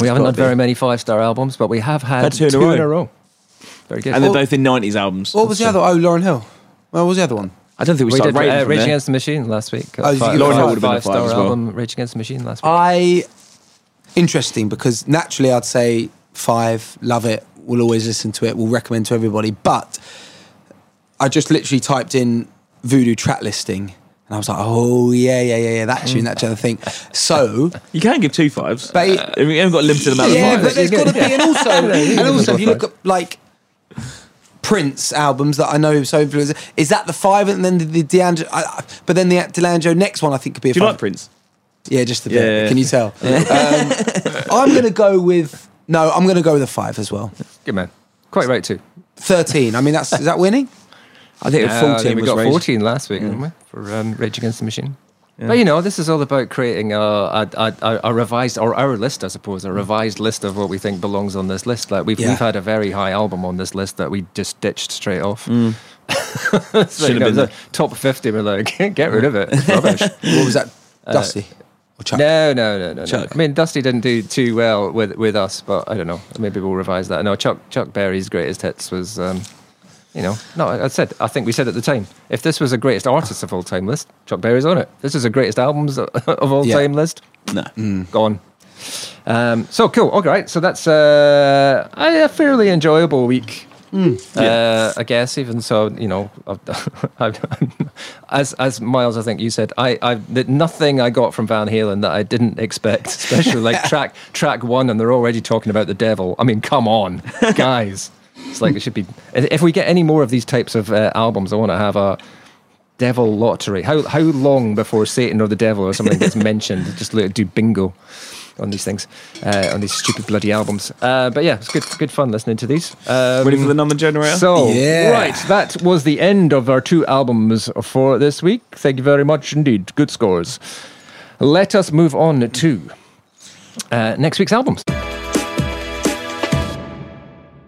We haven't gotta had very many five star albums, but we have had, Had two in a row. Very good. and they're both in nineties albums. What was the other? Oh, Lauryn Hill. What was the other one? I don't think we, we started did rating uh, Rage. Against the Machine last week. Oh, did you five, give it five, five? Would've been a five five star as well. album, Rage Against the Machine last week. I interesting because naturally I'd say five, love it, will always listen to it, will recommend to everybody. But I just literally typed in voodoo track listing and I was like, oh yeah, yeah, yeah, yeah, that tune, that tune, I think. So You can give two fives. But- Uh, you haven't got a limited amount yeah, of but there's got to be, and also, and also, if you look at like Prince albums that I know so influenced, is that the five, and then the, the D'Angelo, I, I- but then the D'Angelo next one I think could be a Do you five. like Prince? Yeah, just a bit. Yeah. Can you tell? um, I'm going to go with no. I'm going to go with a five as well. Good man. Quite right too. Thirteen. I mean, that's is that winning? I think Uh, I 14 think we got Rage. 14 last week, didn't we? For um, Rage Against the Machine. But you know, this is all about creating a, a, a, a- revised, or our list, I suppose, a revised list of what we think belongs on this list. Like we've Yeah. we've had a very high album on this list that we just ditched straight off. Mm. so, Should've know, been the top 50, we're like, get rid of it. It's rubbish. What was that? Dusty or Chuck? No, no, no, no, no. I mean, Dusty didn't do too well with with us, but I don't know. Maybe we'll revise that. No, Chuck Chuck Berry's greatest hits was, um, you know, no. I said, I think we said at the time, if this was a greatest artist of all time list, Chuck Berry's on it. This is a greatest albums of all Yeah. time list. No. Gone. Um, so cool. All right. So that's uh, a fairly enjoyable week. Uh, I guess even so, you know, I've, as as Miles, I think you said, I I nothing I got from Van Halen that I didn't expect, especially like track track one, and they're already talking about the devil. I mean, come on, guys, it's like it should be. If we get any more of these types of uh, albums, I want to have a devil lottery. How how long before Satan or the devil or something gets mentioned? Just do bingo on these things, uh, on these stupid bloody albums. Uh, but yeah, it's good good fun listening to these. Um, Ready for the number generator? so, Yeah. right, that was the end of our two albums for this week. Thank you very much indeed. Good scores. Let us move on to uh, next week's albums.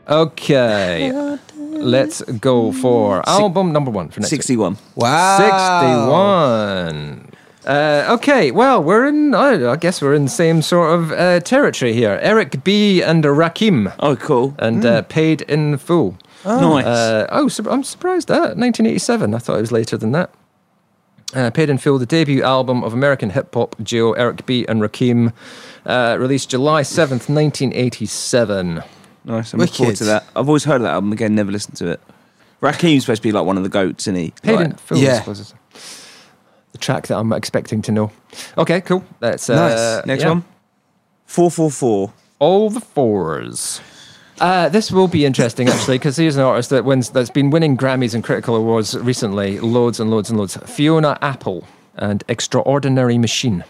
Okay, let's go for album number one for next week. 61. Wow. 61. Uh, okay, well, we're in, I I guess we're in the same sort of uh, territory here. Eric B. and Rakim, Oh, cool. and uh, paid in full. nice. Uh, oh, sur- I'm surprised at 1987. I thought it was later than that. Uh, Paid in Full, the debut album of American hip hop duo Eric B. and Rakim, uh, released July 7th, 1987. nice. I'm looking forward to that. I've always heard of that album. Again, never listened to it. Rakim's supposed to be like one of the goats, isn't he? Paid Like- in Full, I yeah. Suppose. is The track that I'm expecting to know. Okay, cool. That's uh, Nice. Next yeah. one. 444. All the fours. Uh, this will be interesting actually because here's an artist that wins that's been winning Grammys and critical awards recently, loads and loads and loads. Fiona Apple and Extraordinary Machine.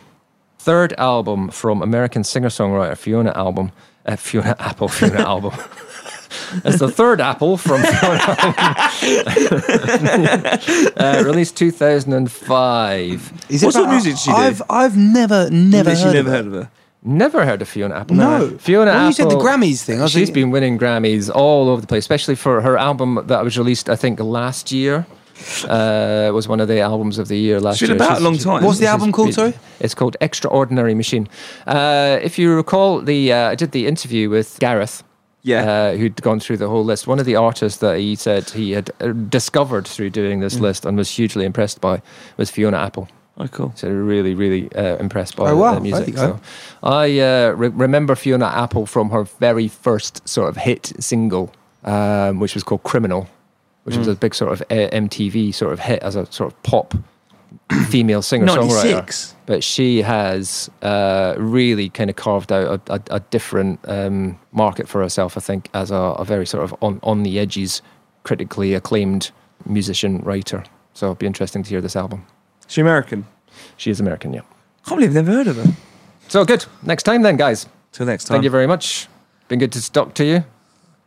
Third album from American singer-songwriter Fiona album. Uh, Fiona Apple, Fiona album. It's the third Apple from Fiona uh, released 2005. Is What sort of music she do? I've I've never never heard never of heard of her. Never heard of Fiona Apple. No. Fiona When Apple. you said the Grammys thing, I was she's thinking- been winning Grammys all over the place, especially for her album that was released, I think, last year. Uh, was one of the albums of the year last She's year. been about a She's- long she- time. What's the album called, been- sorry? It's called Extraordinary Machine. Uh, if you recall, the uh, I did the interview with Gareth. Yeah. Uh, who'd gone through the whole list. One of the artists that he said he had uh, discovered through doing Mm. this list and was hugely impressed by was Fiona Apple. Oh, cool. So really, really uh, impressed by Oh, wow. the music. Go. So I uh, re- remember Fiona Apple from her very first sort of hit single, um, which was called "Criminal," which Mm. was a big sort of uh, MTV sort of hit as a sort of pop female singer songwriter. But she has uh, really kind of carved out a, a, a different um, market for herself, I think, as a, a very sort of on, on the edges, critically acclaimed musician writer. So it'll be interesting to hear this album. She American. She is American, yeah. I Can't believe I've never heard of her. So good. Next time then, guys. Till next time. Thank you very much. Been good to talk to you.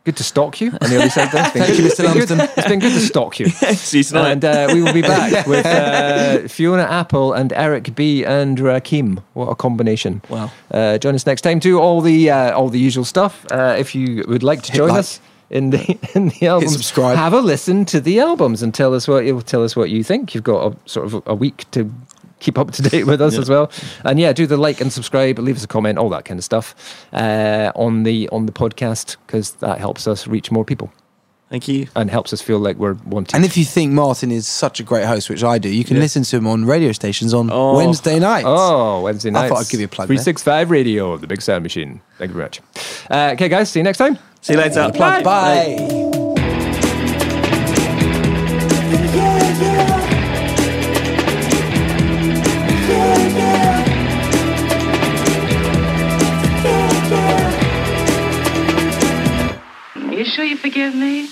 Good to stalk you on the other side. There. It's been Thank you, Mr. Lumsden. It's been good to stalk you. See you tonight. And uh, we will be back with uh, Fiona Apple and Eric B and Rakim. What a combination! Wow. Uh, join us next time. Do all the uh, all the usual stuff. Uh, if you would like to Hit join like. us in the in the albums, subscribe. have a listen to the albums and tell us what you tell us what you think. You've got a sort of a week to keep up to date with us as well. And yeah, do the like and subscribe, leave us a comment, all that kind of stuff uh, on the on the podcast because that helps us reach more people Thank you. and helps us feel like we're wanted. And if you think Martin is such a great host, which I do, you can Yeah. listen to him on radio stations on Oh. Wednesday nights. Oh, Wednesday nights. I nights. thought I'd give you a plug there. 365 Radio, the big sound machine. Thank you very much. Uh, okay, guys, see you next time. See you later. Bye. Bye. You sure you forgive me?